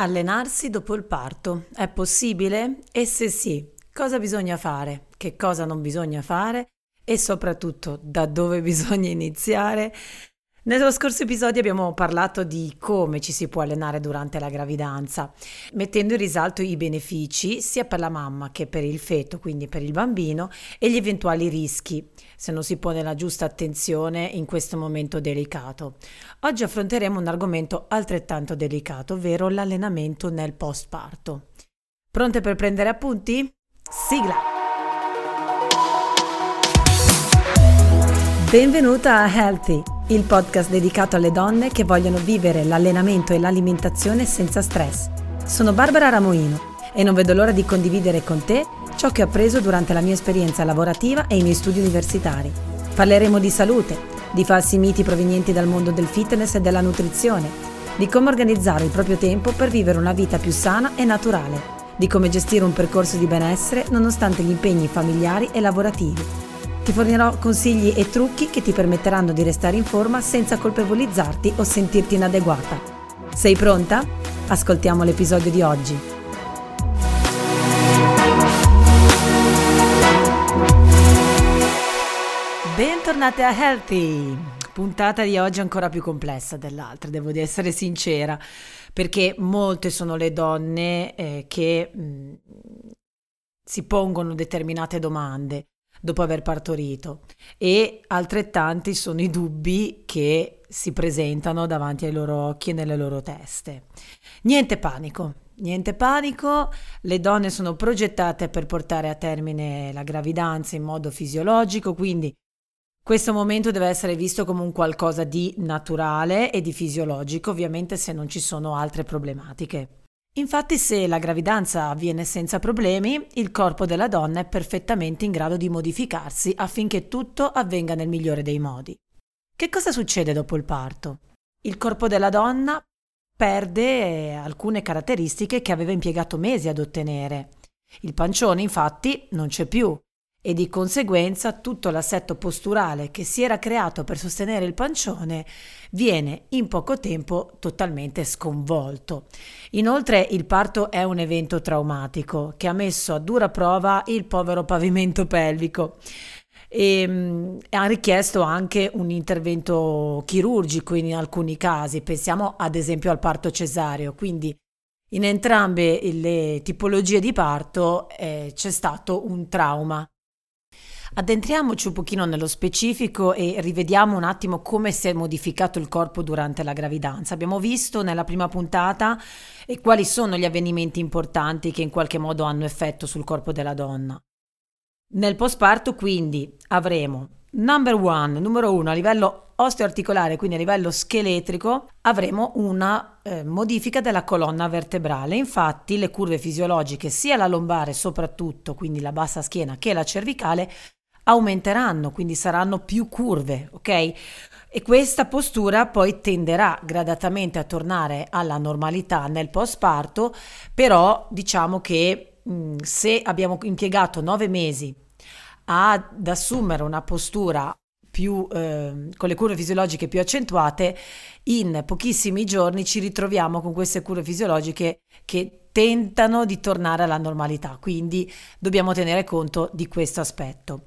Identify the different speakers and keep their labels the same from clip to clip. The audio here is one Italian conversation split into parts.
Speaker 1: Allenarsi dopo il parto è possibile? E se sì, cosa bisogna fare? Che cosa non bisogna fare? E soprattutto da dove bisogna iniziare? Nello scorso episodio abbiamo parlato di come ci si può allenare durante la gravidanza, mettendo in risalto i benefici sia per la mamma che per il feto, quindi per il bambino, e gli eventuali rischi se non si pone la giusta attenzione in questo momento delicato. Oggi affronteremo un argomento altrettanto delicato, ovvero l'allenamento nel postparto. Pronte per prendere appunti? Sigla! Benvenuta a Healthy, il podcast dedicato alle donne che vogliono vivere l'allenamento e l'alimentazione senza stress. Sono Barbara Ramoino e non vedo l'ora di condividere con te ciò che ho appreso durante la mia esperienza lavorativa e i miei studi universitari. Parleremo di salute, di falsi miti provenienti dal mondo del fitness e della nutrizione, di come organizzare il proprio tempo per vivere una vita più sana e naturale, di come gestire un percorso di benessere nonostante gli impegni familiari e lavorativi ti fornirò consigli e trucchi che ti permetteranno di restare in forma senza colpevolizzarti o sentirti inadeguata. Sei pronta? Ascoltiamo l'episodio di oggi. Bentornate a Healthy! Puntata di oggi ancora più complessa dell'altra, devo essere sincera, perché molte sono le donne eh, che mh, mm, si pongono determinate domande dopo aver partorito e altrettanti sono i dubbi che si presentano davanti ai loro occhi e nelle loro teste. Niente panico, niente panico, le donne sono progettate per portare a termine la gravidanza in modo fisiologico, quindi questo momento deve essere visto come un qualcosa di naturale e di fisiologico, ovviamente se non ci sono altre problematiche. Infatti se la gravidanza avviene senza problemi, il corpo della donna è perfettamente in grado di modificarsi affinché tutto avvenga nel migliore dei modi. Che cosa succede dopo il parto? Il corpo della donna perde alcune caratteristiche che aveva impiegato mesi ad ottenere. Il pancione infatti non c'è più e di conseguenza tutto l'assetto posturale che si era creato per sostenere il pancione viene in poco tempo totalmente sconvolto. Inoltre il parto è un evento traumatico che ha messo a dura prova il povero pavimento pelvico. E mh, ha richiesto anche un intervento chirurgico in alcuni casi, pensiamo ad esempio al parto cesareo, quindi in entrambe le tipologie di parto eh, c'è stato un trauma Addentriamoci un pochino nello specifico e rivediamo un attimo come si è modificato il corpo durante la gravidanza. Abbiamo visto nella prima puntata e quali sono gli avvenimenti importanti che in qualche modo hanno effetto sul corpo della donna. Nel postparto quindi avremo number one, numero uno a livello osteoarticolare, quindi a livello scheletrico, avremo una eh, modifica della colonna vertebrale. Infatti le curve fisiologiche, sia la lombare soprattutto, quindi la bassa schiena, che la cervicale, aumenteranno, quindi saranno più curve, ok? E questa postura poi tenderà gradatamente a tornare alla normalità nel postparto, però diciamo che mh, mm, se abbiamo impiegato nove mesi ad assumere una postura più, eh, con le curve fisiologiche più accentuate, in pochissimi giorni ci ritroviamo con queste curve fisiologiche che tentano di tornare alla normalità, quindi dobbiamo tenere conto di questo aspetto.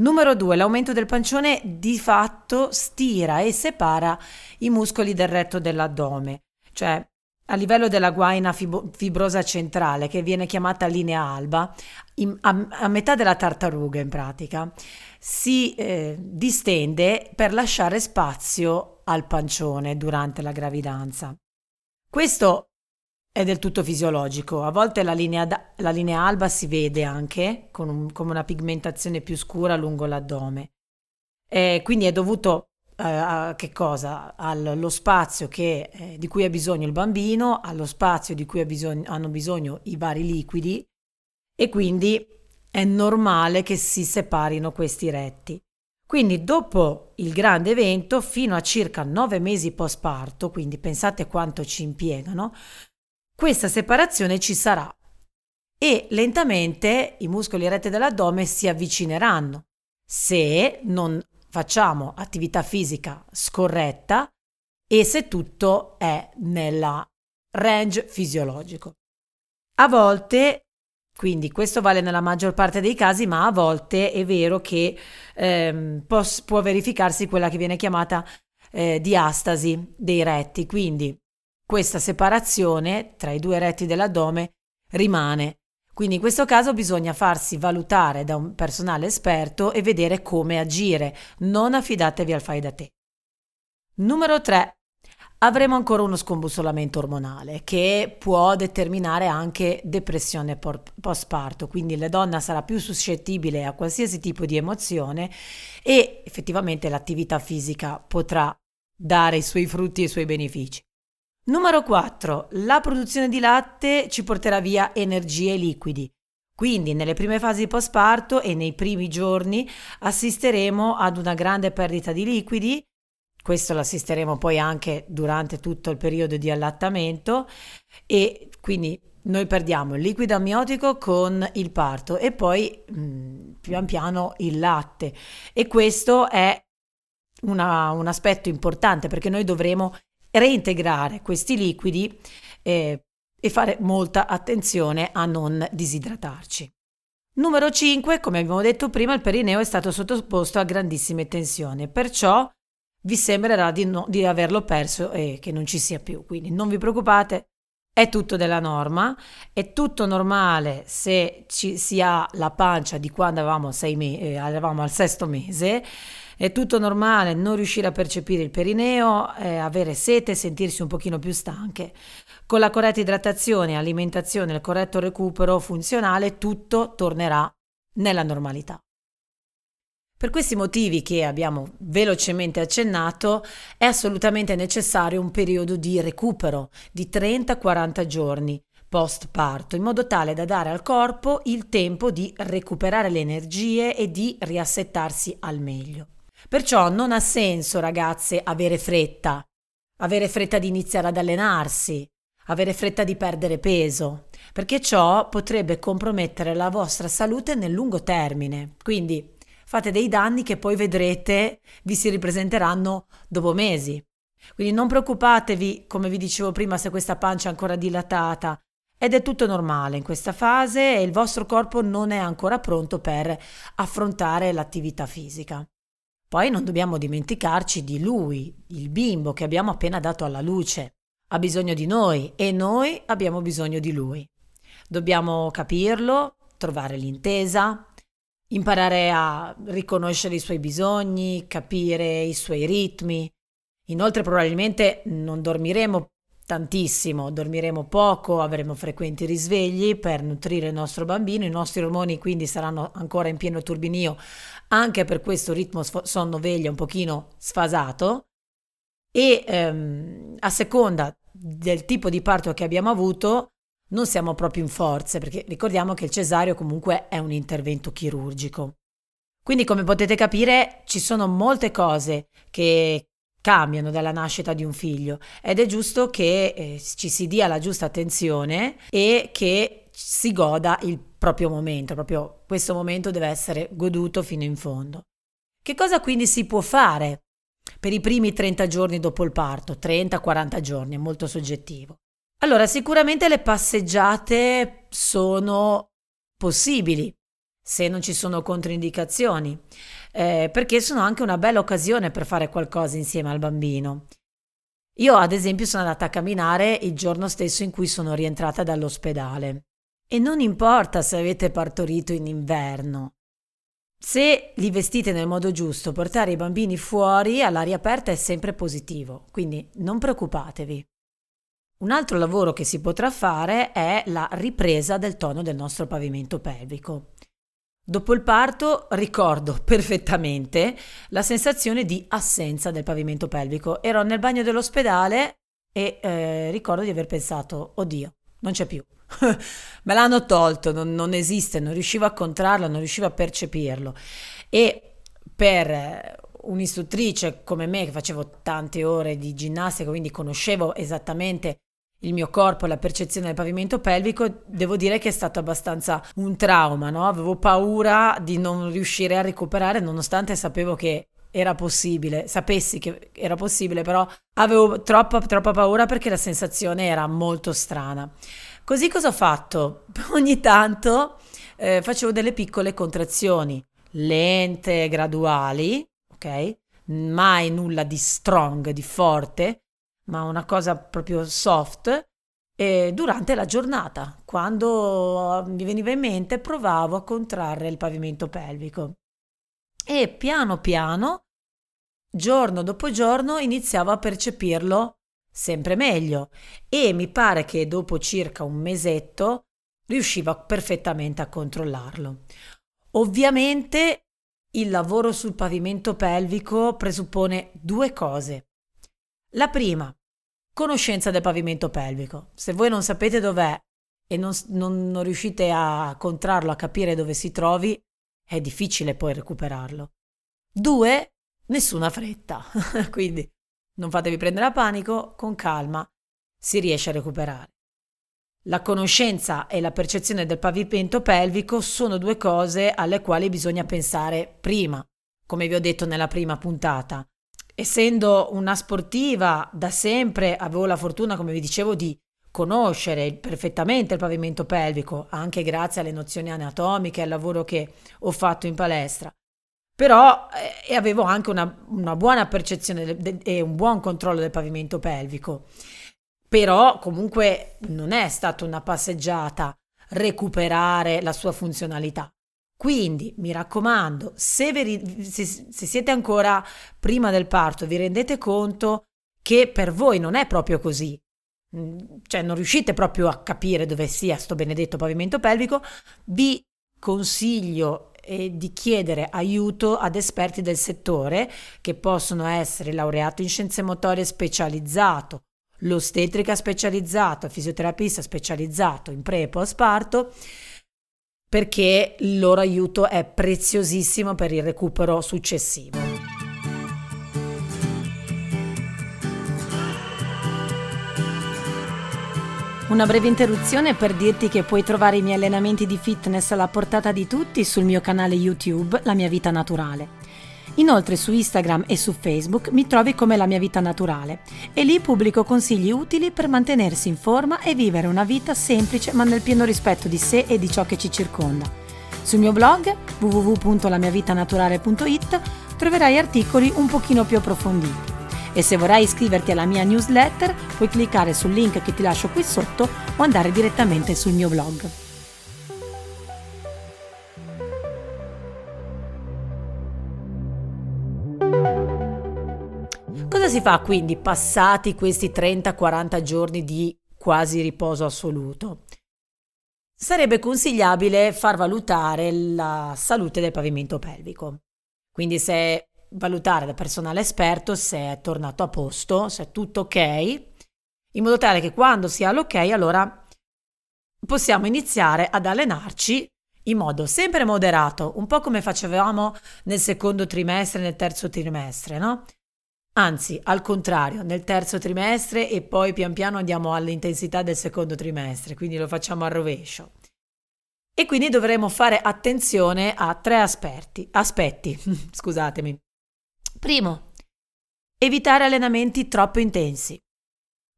Speaker 1: Numero 2. L'aumento del pancione di fatto stira e separa i muscoli del retto dell'addome, cioè a livello della guaina fib- fibrosa centrale, che viene chiamata linea alba, in, a, a, metà della tartaruga in pratica, si eh, distende per lasciare spazio al pancione durante la gravidanza. Questo è del tutto fisiologico. A volte la linea, da- la linea alba si vede anche con un, come una pigmentazione più scura lungo l'addome. E quindi è dovuto eh, a che cosa? Allo spazio che, eh, di cui ha bisogno il bambino, allo spazio di cui ha hanno bisogno i vari liquidi e quindi è normale che si separino questi retti. Quindi dopo il grande evento, fino a circa nove mesi post parto, quindi pensate quanto ci impiegano, questa separazione ci sarà. E lentamente i muscoli retti dell'addome si avvicineranno. Se non facciamo attività fisica scorretta e se tutto è nella range fisiologico. A volte, quindi questo vale nella maggior parte dei casi, ma a volte è vero che ehm, può, può, verificarsi quella che viene chiamata eh, diastasi dei retti, quindi questa separazione tra i due retti dell'addome rimane. Quindi in questo caso bisogna farsi valutare da un personale esperto e vedere come agire, non affidatevi al fai da te. Numero 3 avremo ancora uno scombussolamento ormonale che può determinare anche depressione postparto, quindi la donna sarà più suscettibile a qualsiasi tipo di emozione e effettivamente l'attività fisica potrà dare i suoi frutti e i suoi benefici. Numero 4. La produzione di latte ci porterà via energie e liquidi. Quindi nelle prime fasi postparto e nei primi giorni assisteremo ad una grande perdita di liquidi questo lo assisteremo poi anche durante tutto il periodo di allattamento e quindi noi perdiamo il liquido amniotico con il parto e poi mh, mm, pian piano il latte e questo è una, un aspetto importante perché noi dovremo reintegrare questi liquidi eh, e fare molta attenzione a non disidratarci. Numero 5, come abbiamo detto prima, il perineo è stato sottoposto a grandissime tensioni, perciò vi sembrerà di, no, di averlo perso e che non ci sia più. Quindi non vi preoccupate, è tutto della norma, è tutto normale se ci, si ha la pancia di quando avevamo, me- eh, eravamo al sesto mese, è tutto normale non riuscire a percepire il perineo, eh, avere sete, sentirsi un pochino più stanche. Con la corretta idratazione, alimentazione e il corretto recupero funzionale tutto tornerà nella normalità. Per questi motivi che abbiamo velocemente accennato, è assolutamente necessario un periodo di recupero di 30-40 giorni post parto, in modo tale da dare al corpo il tempo di recuperare le energie e di riassettarsi al meglio. Perciò non ha senso, ragazze, avere fretta, avere fretta di iniziare ad allenarsi, avere fretta di perdere peso, perché ciò potrebbe compromettere la vostra salute nel lungo termine. Quindi fate dei danni che poi vedrete vi si ripresenteranno dopo mesi. Quindi non preoccupatevi, come vi dicevo prima, se questa pancia è ancora dilatata. Ed è tutto normale in questa fase e il vostro corpo non è ancora pronto per affrontare l'attività fisica. Poi non dobbiamo dimenticarci di lui, il bimbo che abbiamo appena dato alla luce. Ha bisogno di noi e noi abbiamo bisogno di lui. Dobbiamo capirlo, trovare l'intesa, imparare a riconoscere i suoi bisogni, capire i suoi ritmi. Inoltre probabilmente non dormiremo tantissimo, dormiremo poco, avremo frequenti risvegli per nutrire il nostro bambino, i nostri ormoni quindi saranno ancora in pieno turbinio, anche per questo ritmo sonno-veglia un pochino sfasato. E ehm, a seconda del tipo di parto che abbiamo avuto non siamo proprio in forze, perché ricordiamo che il cesareo comunque è un intervento chirurgico. Quindi, come potete capire, ci sono molte cose che cambiano dalla nascita di un figlio ed è giusto che eh, ci si dia la giusta attenzione e che si goda il proprio momento, proprio questo momento deve essere goduto fino in fondo. Che cosa quindi si può fare per i primi 30 giorni dopo il parto? 30-40 giorni, è molto soggettivo. Allora, sicuramente le passeggiate sono possibili se non ci sono controindicazioni, eh, perché sono anche una bella occasione per fare qualcosa insieme al bambino. Io, ad esempio, sono andata a camminare il giorno stesso in cui sono rientrata dall'ospedale. E non importa se avete partorito in inverno. Se li vestite nel modo giusto, portare i bambini fuori all'aria aperta è sempre positivo, quindi non preoccupatevi. Un altro lavoro che si potrà fare è la ripresa del tono del nostro pavimento pelvico. Dopo il parto ricordo perfettamente la sensazione di assenza del pavimento pelvico. Ero nel bagno dell'ospedale e eh, ricordo di aver pensato, oddio, non c'è più. Me l'hanno tolto, non, non, esiste, non riuscivo a contrarlo, non riuscivo a percepirlo. E per un'istruttrice come me, che facevo tante ore di ginnastica, quindi conoscevo esattamente il mio corpo, la percezione del pavimento pelvico, devo dire che è stato abbastanza un trauma, no? Avevo paura di non riuscire a recuperare nonostante sapevo che era possibile, sapessi che era possibile, però avevo troppa, troppa paura perché la sensazione era molto strana. Così cosa ho fatto? Ogni tanto eh, facevo delle piccole contrazioni, lente, graduali, ok? Mai nulla di strong, di forte, ma una cosa proprio soft. E durante la giornata, quando mi veniva in mente, provavo a contrarre il pavimento pelvico. E piano piano, giorno dopo giorno, iniziavo a percepirlo sempre meglio e mi pare che dopo circa un mesetto riusciva perfettamente a controllarlo. Ovviamente il lavoro sul pavimento pelvico presuppone due cose. La prima, conoscenza del pavimento pelvico. Se voi non sapete dov'è e non, non, non riuscite a contrarlo, a capire dove si trovi, è difficile poi recuperarlo. Due, nessuna fretta. Quindi non fatevi prendere a panico, con calma si riesce a recuperare. La conoscenza e la percezione del pavimento pelvico sono due cose alle quali bisogna pensare prima, come vi ho detto nella prima puntata. Essendo una sportiva da sempre avevo la fortuna, come vi dicevo, di conoscere perfettamente il pavimento pelvico, anche grazie alle nozioni anatomiche e al lavoro che ho fatto in palestra. Però eh, avevo anche una, una buona percezione de, de, e un buon controllo del pavimento pelvico però comunque non è stata una passeggiata recuperare la sua funzionalità. Quindi mi raccomando, se, veri- se, se siete ancora prima del parto, vi rendete conto che per voi non è proprio così, mm, cioè non riuscite proprio a capire dove sia sto benedetto pavimento pelvico, vi consiglio eh, di chiedere aiuto ad esperti del settore che possono essere laureato in scienze motorie specializzato l'ostetrica specializzato, fisioterapista specializzato in pre e post parto, perché il loro aiuto è preziosissimo per il recupero successivo. Una breve interruzione per dirti che puoi trovare i miei allenamenti di fitness alla portata di tutti sul mio canale YouTube La mia vita naturale. Inoltre su Instagram e su Facebook mi trovi come la mia vita naturale e lì pubblico consigli utili per mantenersi in forma e vivere una vita semplice ma nel pieno rispetto di sé e di ciò che ci circonda. Sul mio blog www.lamiavitanaturale.it troverai articoli un pochino più approfonditi. E se vorrai iscriverti alla mia newsletter puoi cliccare sul link che ti lascio qui sotto o andare direttamente sul mio blog. Si fa quindi passati questi 30-40 giorni di quasi riposo assoluto? Sarebbe consigliabile far valutare la salute del pavimento pelvico. Quindi se valutare da personale esperto se è tornato a posto, se è tutto ok, in modo tale che quando sia all'ok allora possiamo iniziare ad allenarci in modo sempre moderato, un po' come facevamo nel secondo trimestre, nel terzo trimestre, no? Anzi, al contrario, nel terzo trimestre e poi pian piano andiamo all'intensità del secondo trimestre, quindi lo facciamo a rovescio. E quindi dovremo fare attenzione a tre aspetti, aspetti, scusatemi. Primo, evitare allenamenti troppo intensi,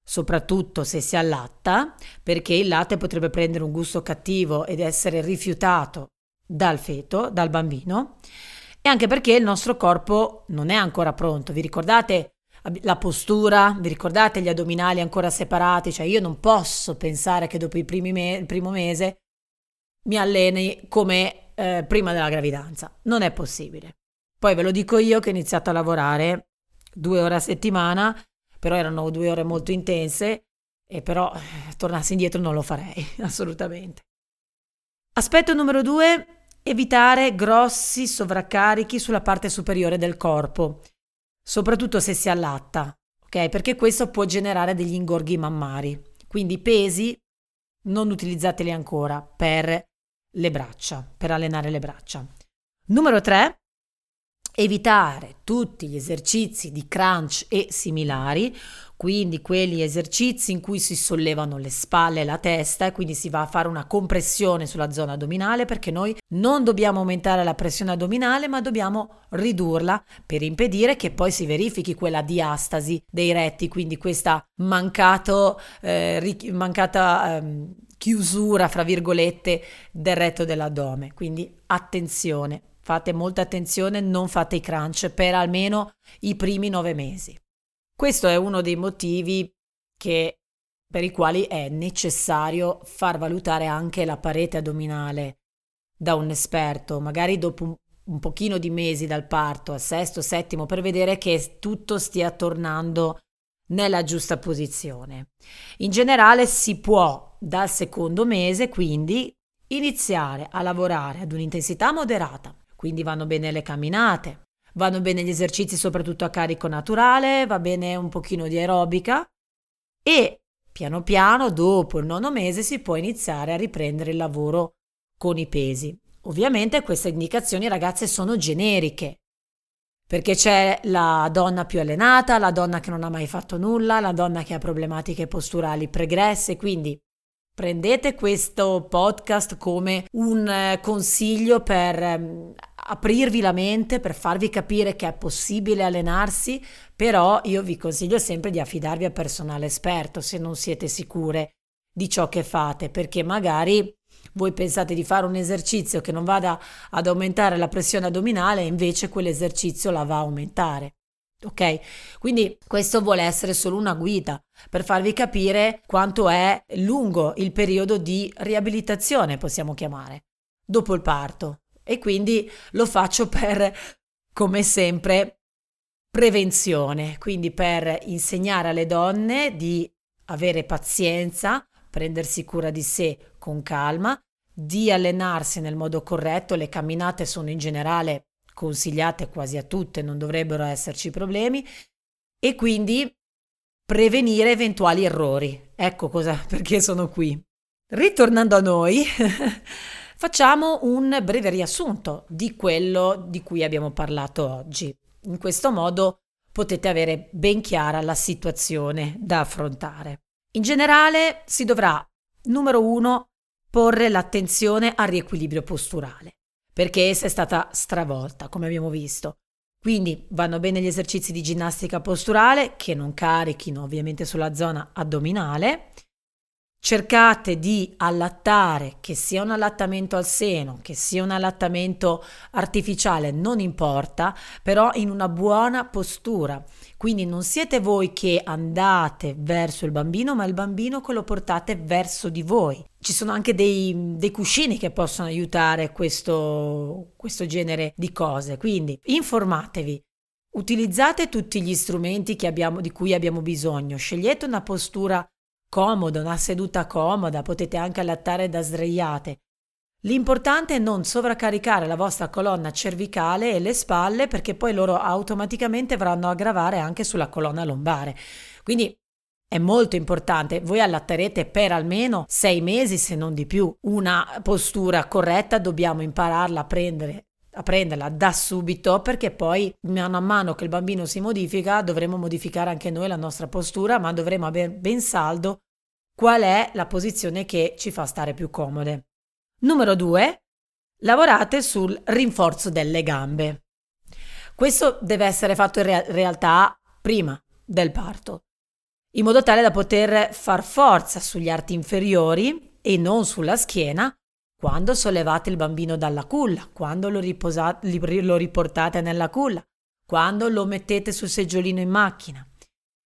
Speaker 1: soprattutto se si allatta, perché il latte potrebbe prendere un gusto cattivo ed essere rifiutato dal feto, dal bambino e anche perché il nostro corpo non è ancora pronto. Vi ricordate la postura? Vi ricordate gli addominali ancora separati? Cioè io non posso pensare che dopo me- il primo mese mi alleni come eh, prima della gravidanza. Non è possibile. Poi ve lo dico io che ho iniziato a lavorare due ore a settimana, però erano due ore molto intense e però eh, tornassi indietro non lo farei, assolutamente. Aspetto numero due, Evitare grossi sovraccarichi sulla parte superiore del corpo, soprattutto se si allatta, ok? Perché questo può generare degli ingorghi mammari. Quindi pesi non utilizzateli ancora per le braccia, per allenare le braccia. Numero 3. Evitare tutti gli esercizi di crunch e similari, quindi quegli esercizi in cui si sollevano le spalle e la testa e quindi si va a fare una compressione sulla zona addominale perché noi non dobbiamo aumentare la pressione addominale ma dobbiamo ridurla per impedire che poi si verifichi quella diastasi dei retti, quindi questa mancato, eh, mancata eh, chiusura, fra virgolette, del retto dell'addome. Quindi attenzione, fate molta attenzione, non fate i crunch per almeno i primi nove mesi. Questo è uno dei motivi che, per i quali è necessario far valutare anche la parete addominale da un esperto, magari dopo un, un pochino di mesi dal parto, al sesto, settimo, per vedere che tutto stia tornando nella giusta posizione. In generale si può dal secondo mese quindi iniziare a lavorare ad un'intensità moderata, quindi vanno bene le camminate, Vanno bene gli esercizi soprattutto a carico naturale, va bene un pochino di aerobica e piano piano dopo il nono mese si può iniziare a riprendere il lavoro con i pesi. Ovviamente queste indicazioni ragazze sono generiche perché c'è la donna più allenata, la donna che non ha mai fatto nulla, la donna che ha problematiche posturali pregresse, quindi Prendete questo podcast come un eh, consiglio per ehm, aprirvi la mente, per farvi capire che è possibile allenarsi, però io vi consiglio sempre di affidarvi a personale esperto se non siete sicure di ciò che fate, perché magari voi pensate di fare un esercizio che non vada ad aumentare la pressione addominale invece quell'esercizio la va a aumentare. Ok? Quindi questo vuole essere solo una guida per farvi capire quanto è lungo il periodo di riabilitazione, possiamo chiamare, dopo il parto. E quindi lo faccio per, come sempre, prevenzione, quindi per insegnare alle donne di avere pazienza, prendersi cura di sé con calma, di allenarsi nel modo corretto, le camminate sono in generale consigliate quasi a tutte, non dovrebbero esserci problemi, e quindi prevenire eventuali errori. Ecco cosa, perché sono qui. Ritornando a noi, facciamo un breve riassunto di quello di cui abbiamo parlato oggi. In questo modo potete avere ben chiara la situazione da affrontare. In generale si dovrà, numero uno, porre l'attenzione al riequilibrio posturale perché essa è stata stravolta, come abbiamo visto. Quindi vanno bene gli esercizi di ginnastica posturale che non carichino ovviamente sulla zona addominale Cercate di allattare, che sia un allattamento al seno, che sia un allattamento artificiale, non importa, però in una buona postura. Quindi non siete voi che andate verso il bambino, ma il bambino che lo portate verso di voi. Ci sono anche dei, dei cuscini che possono aiutare questo, questo genere di cose. Quindi informatevi, utilizzate tutti gli strumenti abbiamo, di cui abbiamo bisogno, scegliete una postura comodo, una seduta comoda, potete anche allattare da sdraiate. L'importante è non sovraccaricare la vostra colonna cervicale e le spalle perché poi loro automaticamente avranno a gravare anche sulla colonna lombare. Quindi è molto importante, voi allatterete per almeno sei mesi se non di più. Una postura corretta dobbiamo impararla a prendere a prenderla da subito perché poi mano a mano che il bambino si modifica dovremo modificare anche noi la nostra postura ma dovremo avere ben saldo qual è la posizione che ci fa stare più comode. Numero due, lavorate sul rinforzo delle gambe. Questo deve essere fatto in rea- realtà prima del parto, in modo tale da poter far forza sugli arti inferiori e non sulla schiena quando sollevate il bambino dalla culla, quando lo, riposate, lo riportate nella culla, quando lo mettete sul seggiolino in macchina.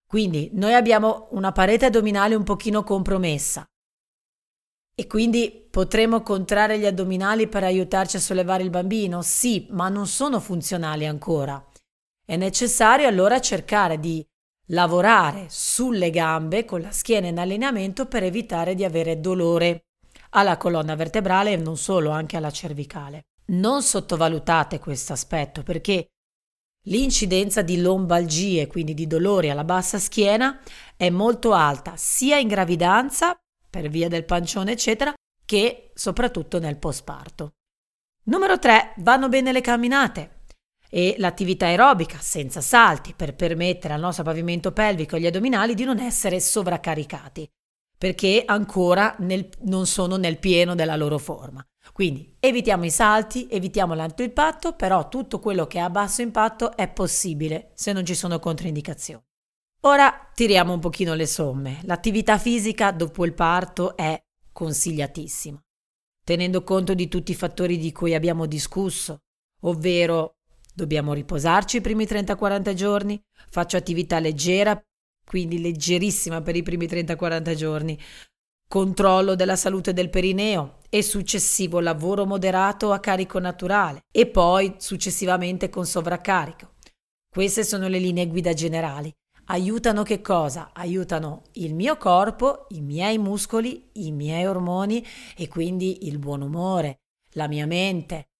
Speaker 1: Quindi noi abbiamo una parete addominale un pochino compromessa e quindi potremo contrarre gli addominali per aiutarci a sollevare il bambino? Sì, ma non sono funzionali ancora. È necessario allora cercare di lavorare sulle gambe con la schiena in allineamento per evitare di avere dolore alla colonna vertebrale e non solo, anche alla cervicale. Non sottovalutate questo aspetto perché l'incidenza di lombalgie, quindi di dolori alla bassa schiena, è molto alta sia in gravidanza, per via del pancione, eccetera, che soprattutto nel postparto. Numero 3. Vanno bene le camminate. e l'attività aerobica senza salti per permettere al nostro pavimento pelvico e agli addominali di non essere sovraccaricati perché ancora nel, non sono nel pieno della loro forma. Quindi evitiamo i salti, evitiamo l'alto impatto, però tutto quello che è a basso impatto è possibile se non ci sono controindicazioni. Ora tiriamo un pochino le somme. L'attività fisica dopo il parto è consigliatissima, tenendo conto di tutti i fattori di cui abbiamo discusso, ovvero dobbiamo riposarci i primi 30-40 giorni, faccio attività leggera quindi leggerissima per i primi 30-40 giorni, controllo della salute del perineo e successivo lavoro moderato a carico naturale e poi successivamente con sovraccarico. Queste sono le linee guida generali. Aiutano che cosa? Aiutano il mio corpo, i miei muscoli, i miei ormoni e quindi il buon umore, la mia mente.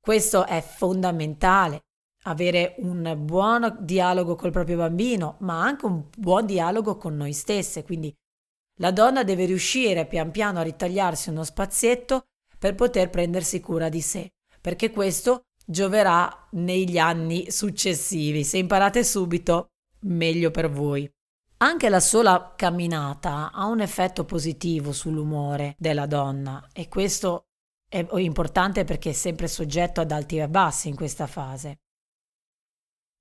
Speaker 1: Questo è fondamentale avere un buon dialogo col proprio bambino, ma anche un buon dialogo con noi stesse. Quindi la donna deve riuscire pian piano a ritagliarsi uno spazietto per poter prendersi cura di sé, perché questo gioverà negli anni successivi. Se imparate subito, meglio per voi. Anche la sola camminata ha un effetto positivo sull'umore della donna e questo è importante perché è sempre soggetto ad alti e bassi in questa fase.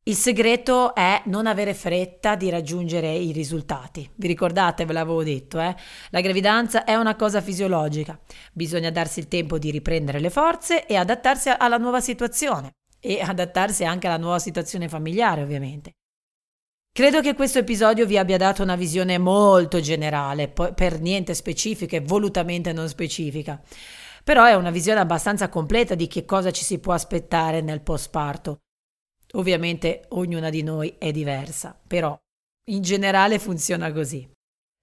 Speaker 1: Il segreto è non avere fretta di raggiungere i risultati. Vi ricordate, ve l'avevo detto, eh? La gravidanza è una cosa fisiologica. Bisogna darsi il tempo di riprendere le forze e adattarsi alla nuova situazione e adattarsi anche alla nuova situazione familiare, ovviamente. Credo che questo episodio vi abbia dato una visione molto generale, per niente specifica e volutamente non specifica. Però è una visione abbastanza completa di che cosa ci si può aspettare nel postparto Ovviamente ognuna di noi è diversa, però in generale funziona così.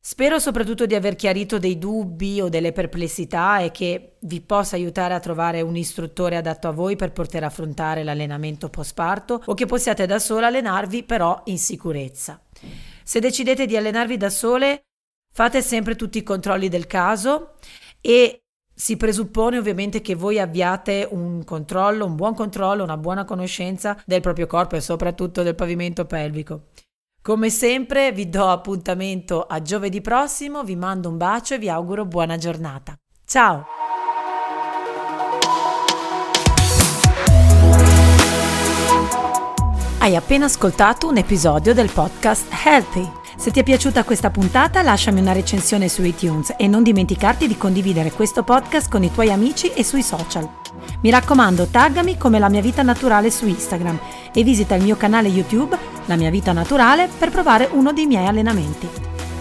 Speaker 1: Spero soprattutto di aver chiarito dei dubbi o delle perplessità e che vi possa aiutare a trovare un istruttore adatto a voi per poter affrontare l'allenamento postparto o che possiate da sola allenarvi però in sicurezza. Se decidete di allenarvi da sole, fate sempre tutti i controlli del caso e si presuppone ovviamente che voi abbiate un controllo, un buon controllo, una buona conoscenza del proprio corpo e soprattutto del pavimento pelvico. Come sempre vi do appuntamento a giovedì prossimo, vi mando un bacio e vi auguro buona giornata. Ciao! Hai appena ascoltato un episodio del podcast Healthy se ti è piaciuta questa puntata lasciami una recensione su iTunes e non dimenticarti di condividere questo podcast con i tuoi amici e sui social. Mi raccomando, taggami come la mia vita naturale su Instagram e visita il mio canale YouTube La mia vita naturale per provare uno dei miei allenamenti.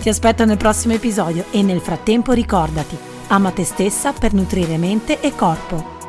Speaker 1: Ti aspetto nel prossimo episodio e nel frattempo ricordati, ama te stessa per nutrire mente e corpo.